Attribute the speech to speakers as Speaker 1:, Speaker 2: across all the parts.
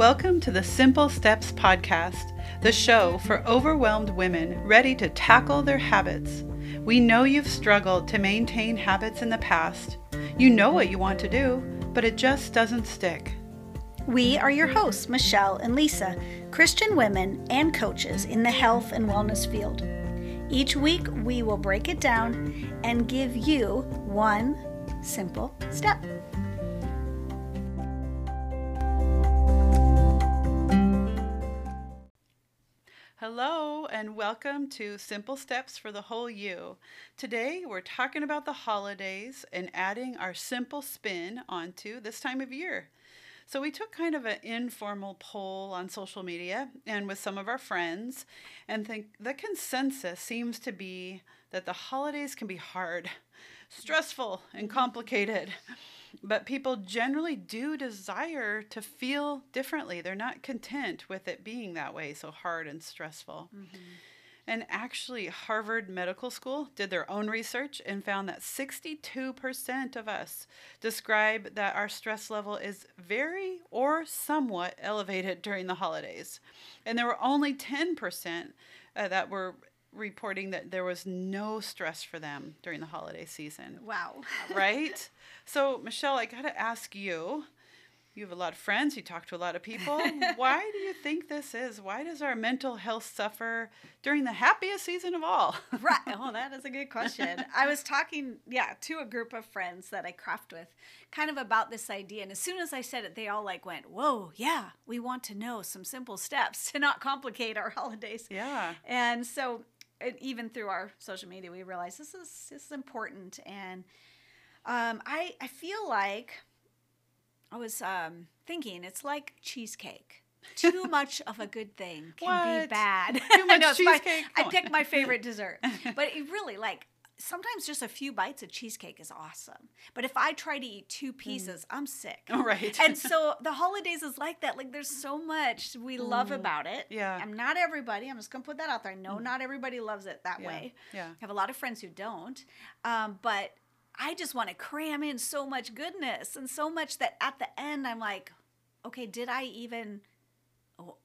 Speaker 1: Welcome to the Simple Steps Podcast, the show for overwhelmed women ready to tackle their habits. We know you've struggled to maintain habits in the past. You know what you want to do, but it just doesn't stick.
Speaker 2: We are your hosts, Michelle and Lisa, Christian women and coaches in the health and wellness field. Each week, we will break it down and give you one simple step.
Speaker 1: Hello, and welcome to Simple Steps for the Whole You. Today, we're talking about the holidays and adding our simple spin onto this time of year. So, we took kind of an informal poll on social media and with some of our friends, and think the consensus seems to be that the holidays can be hard, stressful, and complicated but people generally do desire to feel differently. They're not content with it being that way, so hard and stressful. Mm-hmm. And actually, Harvard Medical School did their own research and found that 62% of us describe that our stress level is very or somewhat elevated during the holidays. And there were only 10% uh, that were reporting that there was no stress for them during the holiday season.
Speaker 2: Wow.
Speaker 1: right? So, Michelle, I got to ask you. You have a lot of friends, you talk to a lot of people. Why do you think this is? Why does our mental health suffer during the happiest season of all?
Speaker 2: right. Oh, that is a good question. I was talking, yeah, to a group of friends that I craft with, kind of about this idea. And as soon as I said it, they all like went, Whoa, yeah, we want to know some simple steps to not complicate our holidays.
Speaker 1: Yeah.
Speaker 2: And so even through our social media, we realize this is this is important, and um, I I feel like I was um, thinking it's like cheesecake. Too much of a good thing can
Speaker 1: what?
Speaker 2: be bad.
Speaker 1: Too much cheesecake.
Speaker 2: I, I picked my favorite dessert, but it really like sometimes just a few bites of cheesecake is awesome. But if I try to eat two mm. pieces, mm. I'm sick.
Speaker 1: Right.
Speaker 2: and so the holidays is like that. Like there's so much we mm. love about it.
Speaker 1: Yeah.
Speaker 2: I'm not everybody. I'm just gonna put that out there. I know mm. not everybody loves it that
Speaker 1: yeah.
Speaker 2: way.
Speaker 1: Yeah. I
Speaker 2: have a lot of friends who don't. Um, but I just want to cram in so much goodness and so much that at the end I'm like, okay, did I even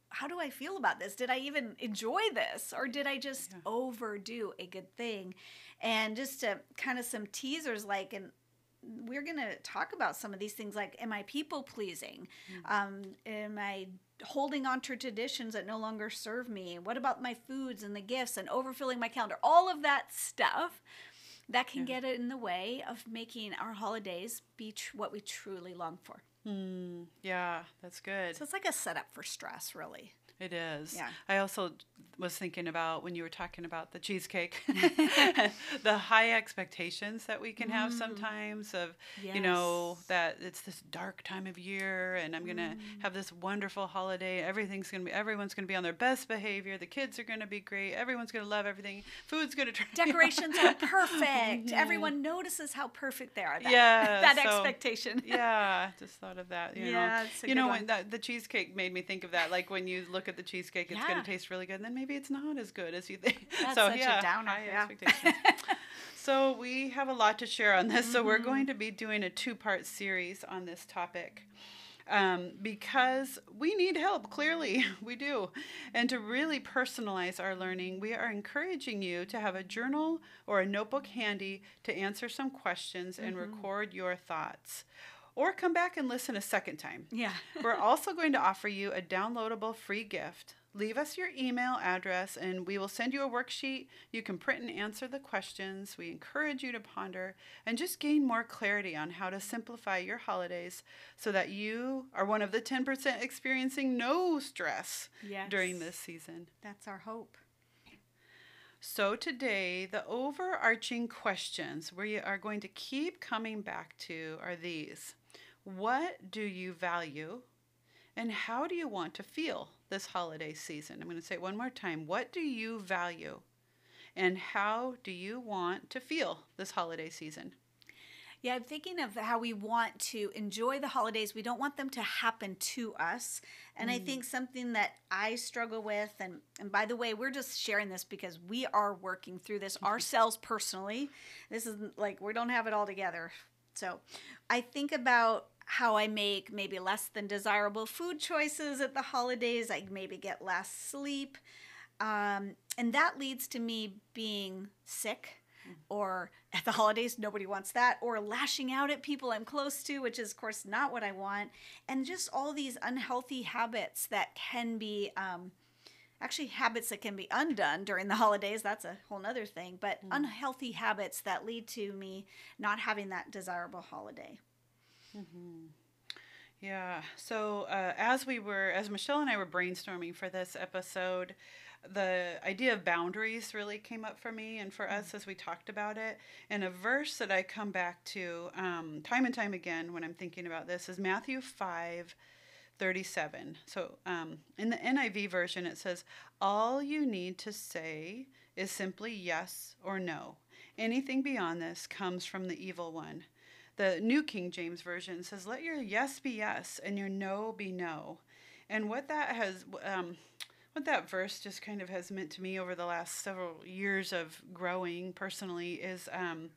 Speaker 2: how do I feel about this? Did I even enjoy this or did I just yeah. overdo a good thing? And just to kind of some teasers like and we're going to talk about some of these things like am I people pleasing? Mm-hmm. Um, am I holding on to traditions that no longer serve me? What about my foods and the gifts and overfilling my calendar? All of that stuff that can yeah. get in the way of making our holidays be tr- what we truly long for.
Speaker 1: Mm, yeah, that's good.
Speaker 2: So it's like a setup for stress, really.
Speaker 1: It is.
Speaker 2: Yeah.
Speaker 1: I also was thinking about when you were talking about the cheesecake, the high expectations that we can have mm. sometimes of, yes. you know, that it's this dark time of year and I'm going to mm. have this wonderful holiday. Everything's going to be, everyone's going to be on their best behavior. The kids are going to be great. Everyone's going to love everything. Food's going to turn out.
Speaker 2: Decorations are perfect. Everyone notices how perfect they are. That,
Speaker 1: yeah.
Speaker 2: that so, expectation.
Speaker 1: yeah. Just thought of that. You
Speaker 2: yeah.
Speaker 1: Know, you know, when the cheesecake made me think of that. Like when you look at the cheesecake, it's yeah. going to taste really good. And then maybe it's not as good as you think.
Speaker 2: That's
Speaker 1: so
Speaker 2: such
Speaker 1: yeah,
Speaker 2: a downer.
Speaker 1: high
Speaker 2: yeah.
Speaker 1: expectations. so we have a lot to share on this. Mm-hmm. So we're going mm-hmm. to be doing a two-part series on this topic. Um, because we need help, clearly, we do. And to really personalize our learning, we are encouraging you to have a journal or a notebook handy to answer some questions mm-hmm. and record your thoughts or come back and listen a second time.
Speaker 2: Yeah.
Speaker 1: We're also going to offer you a downloadable free gift leave us your email address and we will send you a worksheet. You can print and answer the questions. We encourage you to ponder and just gain more clarity on how to simplify your holidays so that you are one of the 10% experiencing no stress
Speaker 2: yes.
Speaker 1: during this season.
Speaker 2: That's our hope.
Speaker 1: So, today, the overarching questions we are going to keep coming back to are these What do you value? And how do you want to feel this holiday season? I'm going to say it one more time. What do you value? And how do you want to feel this holiday season?
Speaker 2: Yeah, I'm thinking of how we want to enjoy the holidays. We don't want them to happen to us. And mm. I think something that I struggle with, and, and by the way, we're just sharing this because we are working through this ourselves personally. This is like we don't have it all together So I think about how I make maybe less than desirable food choices at the holidays. I maybe get less sleep. Um, and that leads to me being sick or at the holidays nobody wants that or lashing out at people i'm close to which is of course not what i want and just all these unhealthy habits that can be um, actually habits that can be undone during the holidays that's a whole nother thing but mm. unhealthy habits that lead to me not having that desirable holiday
Speaker 1: mm-hmm. yeah so uh, as we were as michelle and i were brainstorming for this episode the idea of boundaries really came up for me and for us as we talked about it. And a verse that I come back to um, time and time again when I'm thinking about this is Matthew 5 37. So um, in the NIV version, it says, All you need to say is simply yes or no. Anything beyond this comes from the evil one. The New King James Version says, Let your yes be yes and your no be no. And what that has, um, what that verse just kind of has meant to me over the last several years of growing personally is um,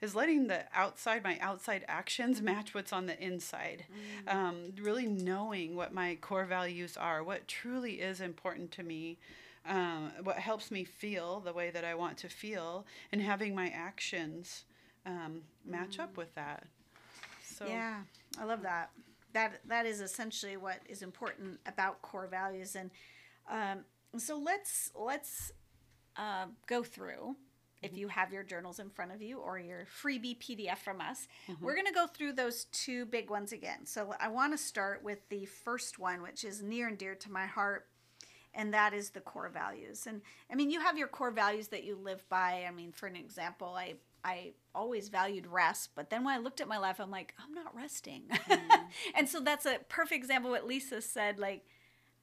Speaker 1: is letting the outside my outside actions match what's on the inside mm. um, really knowing what my core values are what truly is important to me um, what helps me feel the way that i want to feel and having my actions um, match up with that
Speaker 2: so yeah i love that that that is essentially what is important about core values and um, so let's let's uh, go through. If mm-hmm. you have your journals in front of you or your freebie PDF from us, mm-hmm. we're going to go through those two big ones again. So I want to start with the first one, which is near and dear to my heart, and that is the core values. And I mean, you have your core values that you live by. I mean, for an example, I I always valued rest, but then when I looked at my life, I'm like, I'm not resting. Mm. and so that's a perfect example what Lisa said. Like,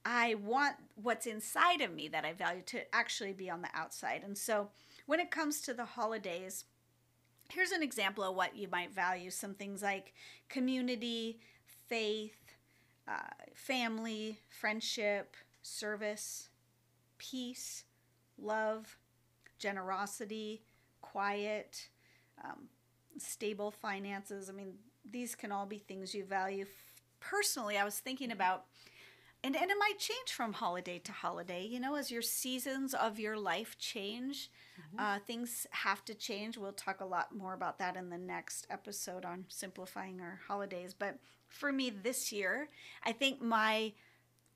Speaker 2: I want what's inside of me that I value to actually be on the outside. And so when it comes to the holidays, here's an example of what you might value some things like community, faith, uh, family, friendship, service, peace, love, generosity, quiet, um, stable finances. I mean, these can all be things you value. Personally, I was thinking about and and it might change from holiday to holiday you know as your seasons of your life change mm-hmm. uh, things have to change we'll talk a lot more about that in the next episode on simplifying our holidays but for me this year i think my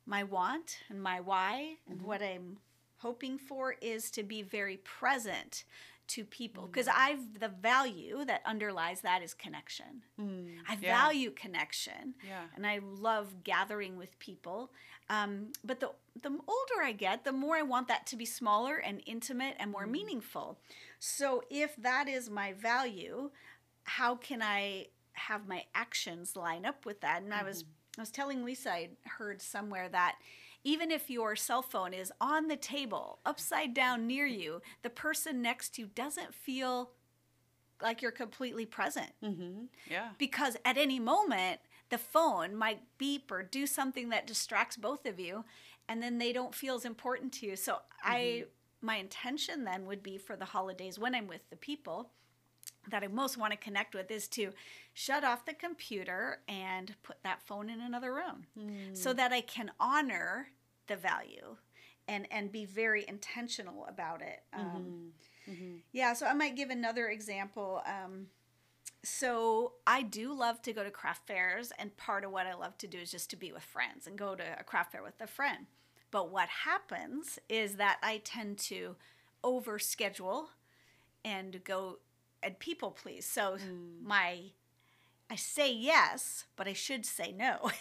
Speaker 2: my want and my why mm-hmm. and what i'm hoping for is to be very present to people because mm. I've the value that underlies that is connection. Mm, I yeah. value connection, yeah. and I love gathering with people. Um, but the the older I get, the more I want that to be smaller and intimate and more mm. meaningful. So if that is my value, how can I have my actions line up with that? And. I was mm-hmm. I was telling Lisa I heard somewhere that even if your cell phone is on the table, upside down near you, the person next to you doesn't feel like you're completely present.
Speaker 1: Mm-hmm. Yeah.
Speaker 2: Because at any moment, the phone might beep or do something that distracts both of you, and then they don't feel as important to you. So mm-hmm. I, my intention then would be for the holidays when I'm with the people that I most want to connect with is to shut off the computer and put that phone in another room mm. so that I can honor the value and and be very intentional about it. Um, mm-hmm. Mm-hmm. Yeah, so I might give another example. Um, so I do love to go to craft fairs, and part of what I love to do is just to be with friends and go to a craft fair with a friend. But what happens is that I tend to overschedule and go and people please. So mm. my I say yes, but I should say no.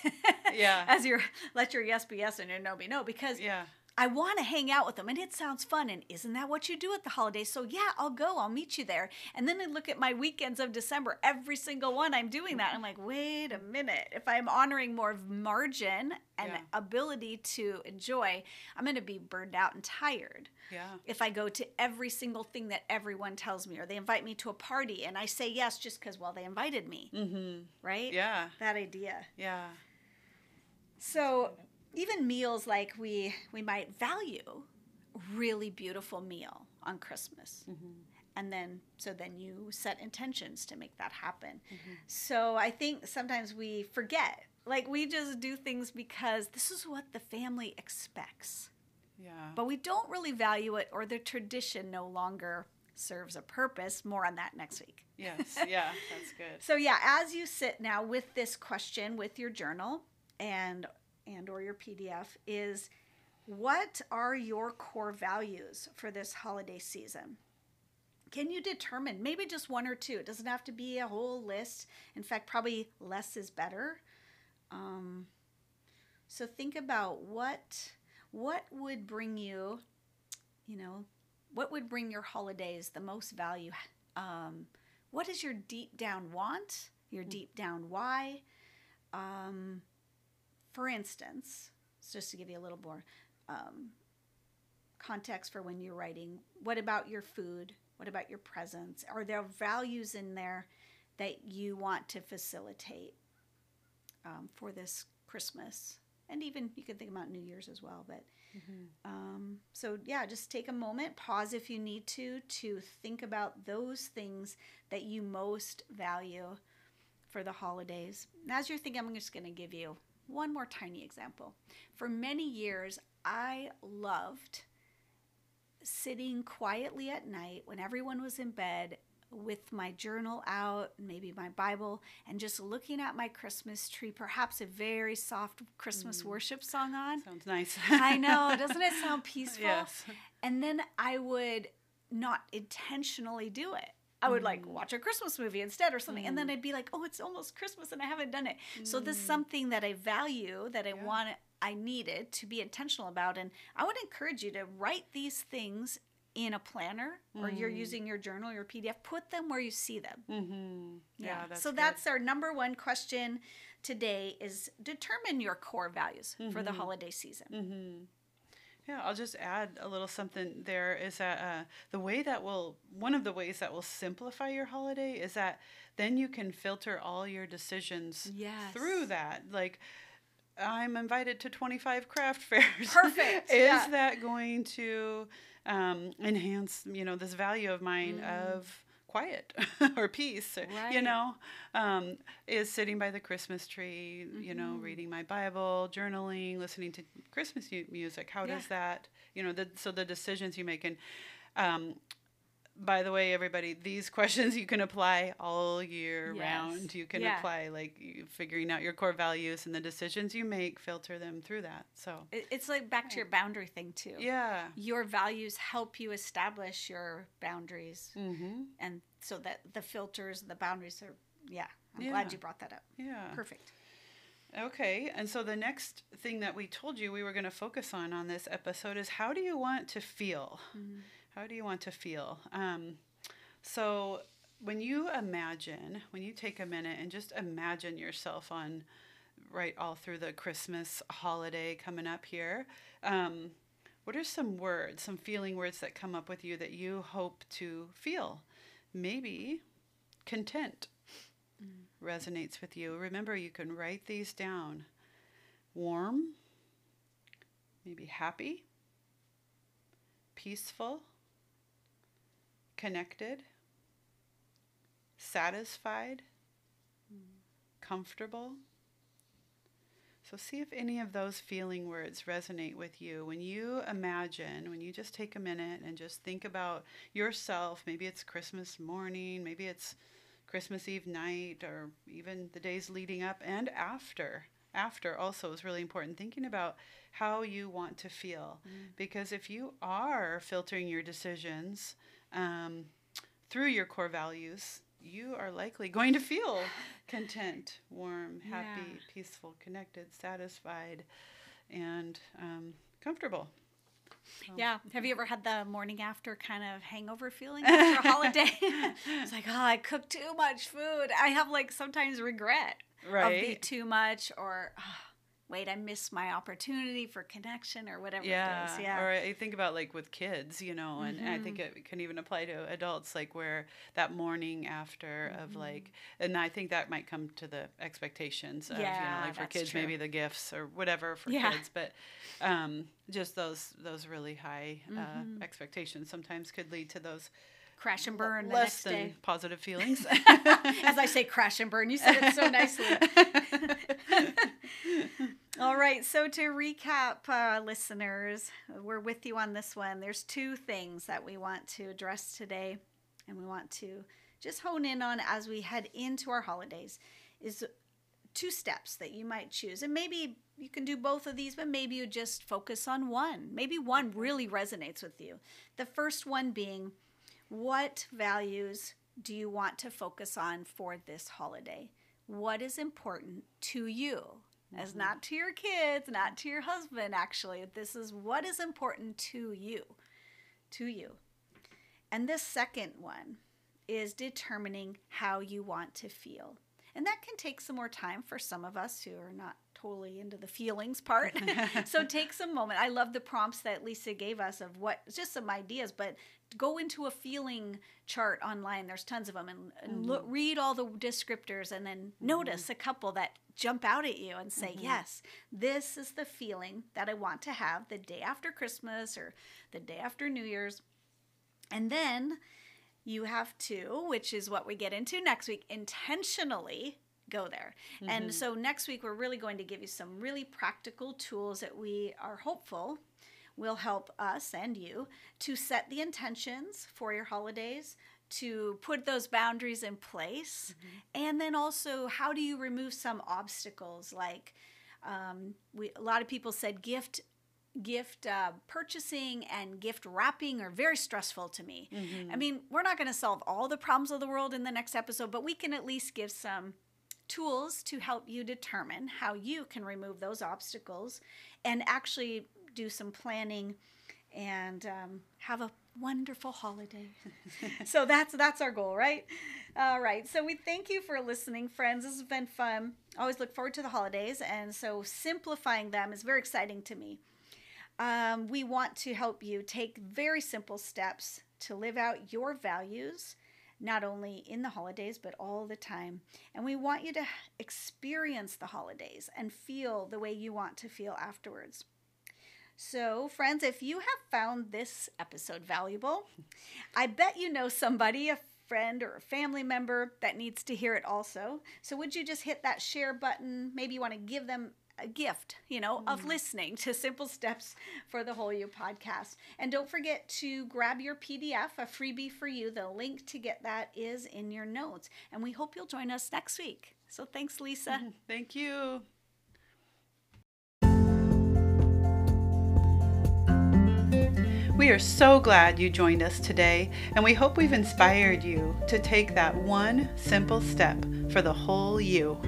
Speaker 1: yeah.
Speaker 2: As your let your yes be yes and your no be no because
Speaker 1: yeah.
Speaker 2: I want to hang out with them and it sounds fun. And isn't that what you do at the holidays? So, yeah, I'll go. I'll meet you there. And then I look at my weekends of December, every single one, I'm doing that. I'm like, wait a minute. If I'm honoring more of margin and yeah. ability to enjoy, I'm going to be burned out and tired.
Speaker 1: Yeah.
Speaker 2: If I go to every single thing that everyone tells me, or they invite me to a party and I say yes just because, well, they invited me.
Speaker 1: Mm-hmm.
Speaker 2: Right?
Speaker 1: Yeah.
Speaker 2: That idea.
Speaker 1: Yeah.
Speaker 2: So, even meals like we we might value really beautiful meal on Christmas. Mm-hmm. and then so then you set intentions to make that happen so i think sometimes we forget like we just do things because this is what the family expects
Speaker 1: Yeah.
Speaker 2: but we don't really value it or the tradition no longer serves a purpose more on that next week
Speaker 1: yes. Yeah. That's good.
Speaker 2: so yeah as you sit now with this question with your journal and and or your pdf is what are your core values for this holiday season? Can you determine maybe just one or two it doesn't have to be a whole list in fact probably less is better. Um, so think about what what would bring you you know what would bring your holidays the most value? Um, what is your deep down want your deep down why? Um, for instance just to give you a little more um, context for when you're writing what about your food? What about your presents are there values in there that you want to facilitate um, for this christmas? And even you can think about new year's as well but um, so yeah just take a moment pause if you need to to think about those things that you most value for the holidays. And as you're thinking i'm just going to give you one more tiny example for many years i loved sitting quietly at night when everyone was in bed with my journal out, maybe my Bible, and just looking at my Christmas tree, perhaps a very soft Christmas mm. worship song on.
Speaker 1: Sounds nice.
Speaker 2: I know, doesn't it sound peaceful?
Speaker 1: Yes.
Speaker 2: And then I would not intentionally do it. I would like mm. watch a Christmas movie instead or something. And then mm. I'd be like, oh, it's almost Christmas and I haven't done it. So this is something that I value, that I
Speaker 1: Yeah.
Speaker 2: want, I needed to be intentional about. And I would encourage you to write these things in a planner or you're using your journal, your PDF, put them where you see them.
Speaker 1: Mm-hmm. Yeah. That's
Speaker 2: so
Speaker 1: good.
Speaker 2: that's our number one question today is determine your core values for the mm-hmm. holiday season.
Speaker 1: Mm-hmm. Yeah, I'll just add a little something there is that uh, the way that will, one of the ways that will simplify your holiday is that then you can filter all your decisions
Speaker 2: Yes.
Speaker 1: through that. Like, I'm invited to 25 craft fairs.
Speaker 2: Perfect,
Speaker 1: is
Speaker 2: yeah.
Speaker 1: that going to um, enhance, you know, this value of mine of quiet or peace, or, you. Know, um, is sitting by the Christmas tree, you know,
Speaker 2: Mm-hmm.
Speaker 1: reading my Bible, journaling, listening to Christmas music. How does that, you know, the, so the decisions you make and, um, by the way, everybody, these questions you can apply all year
Speaker 2: Yes.
Speaker 1: round. You can
Speaker 2: Yeah.
Speaker 1: apply like figuring out your core values and the decisions you make, filter them through that. So,
Speaker 2: It's like back to your boundary thing too.
Speaker 1: yeah.
Speaker 2: Your values help you establish your boundaries,
Speaker 1: Mm-hmm.
Speaker 2: and so that the filters, the boundaries are. Yeah, I'm
Speaker 1: Yeah.
Speaker 2: glad you brought that up.
Speaker 1: Yeah.
Speaker 2: Perfect.
Speaker 1: Okay, and so the next thing that we told you we were going to focus on on this episode is how do you want to feel? How do you want to feel? Um, so when you imagine, when you take a minute and just imagine yourself on right all through the Christmas holiday coming up here, um, what are some words, some feeling words that come up with you that you hope to feel? Maybe content resonates with you. Remember, you can write these down. Warm, maybe happy, peaceful, connected, satisfied, comfortable. So, see if any of those feeling words resonate with you. When you imagine, when you just take a minute and just think about yourself, maybe it's Christmas morning, maybe it's Christmas Eve night, or even the days leading up and after. After also is really important. Thinking about how you want to feel. Mm. Because if you are filtering your decisions um, through your core values, you are likely going to feel content, warm, happy,
Speaker 2: Yeah.
Speaker 1: peaceful, connected, satisfied, and um, comfortable.
Speaker 2: Yeah. Have you ever had the morning after kind of hangover feeling after a holiday? it's like, oh, I cooked too much food. I have like sometimes regret of the too much or "Ah, wait, I missed my opportunity for connection or whatever
Speaker 1: yeah.
Speaker 2: it is. Yeah.
Speaker 1: Or I think about like with kids, you know, and I think
Speaker 2: Mm-hmm.
Speaker 1: it can even apply to adults, like where that morning after of
Speaker 2: Mm-hmm.
Speaker 1: like, and I think that might come to the expectations of, you know, like for kids,
Speaker 2: true.
Speaker 1: maybe the gifts or whatever for
Speaker 2: Yeah.
Speaker 1: kids, but um, just those those really high
Speaker 2: Mm-hmm.
Speaker 1: uh, expectations sometimes could lead to those
Speaker 2: crash and burn
Speaker 1: less than
Speaker 2: day.
Speaker 1: positive feelings.
Speaker 2: As I say, crash and burn. You said it so nicely. Right. So to recap, uh, listeners, we're with you on this one. There's two things that we want to address today, and we want to just hone in on as we head into our holidays. Is two steps that you might choose, and maybe you can do both of these, but maybe you just focus on one. Maybe one really resonates with you. The first one being, what values do you want to focus on for this holiday? What is important to you? As mm-hmm. not to your kids, not to your husband, actually. This is what is important to you. To you. And this second one is determining how you want to feel. And that can take some more time for some of us who are not totally into the feelings part. so take some moment. I love the prompts that Lisa gave us of what just some ideas, but go into a feeling chart online. There's tons of them, and, and look, mm-hmm. read all the descriptors, and then notice mm-hmm. a couple that jump out at you and say, mm-hmm. "Yes, this is the feeling that I want to have the day after Christmas or the day after New Year's." And then you have to, which is what we get into next week, intentionally go there. And mm-hmm. so next week, we're really going to give you some really practical tools that we are hopeful will help us and you to set the intentions for your holidays. To put those boundaries in place, and then also how do you remove some obstacles? Like um, we, a lot of people said, gift gift uh, purchasing and gift wrapping are very stressful to me. I mean, we're not going to solve all the problems of the world in the next episode, but we can at least give some tools to help you determine how you can remove those obstacles and actually do some planning and um, have a wonderful holiday. so that's that's our goal, right? All right. So we thank you for listening, friends. This has been fun. Always look forward to the holidays, and so simplifying them is very exciting to me. Um, we want to help you take very simple steps to live out your values, not only in the holidays, but all the time. And we want you to experience the holidays and feel the way you want to feel afterwards. So, friends, if you have found this episode valuable, I bet you know somebody, a friend or a family member that needs to hear it also. So, would you just hit that share button? Maybe you want to give them a gift, you know, of mm. listening to Simple Steps for the Whole You podcast. And don't forget to grab your PDF, a freebie for you. The link to get that is in your notes. And we hope you'll join us next week. So, thanks, Lisa.
Speaker 1: Thank you. We are so glad you joined us today, and we hope we've inspired you to take that one simple step for the whole you.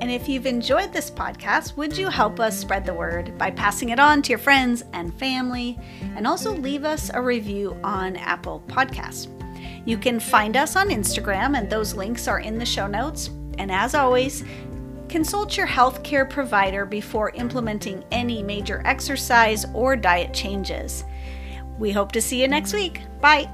Speaker 2: And if you've enjoyed this podcast, would you help us spread the word by passing it on to your friends and family? And also leave us a review on Apple Podcasts. You can find us on Instagram, and those links are in the show notes. And as always, consult your healthcare provider before implementing any major exercise or diet changes. We hope to see you next week. Bye.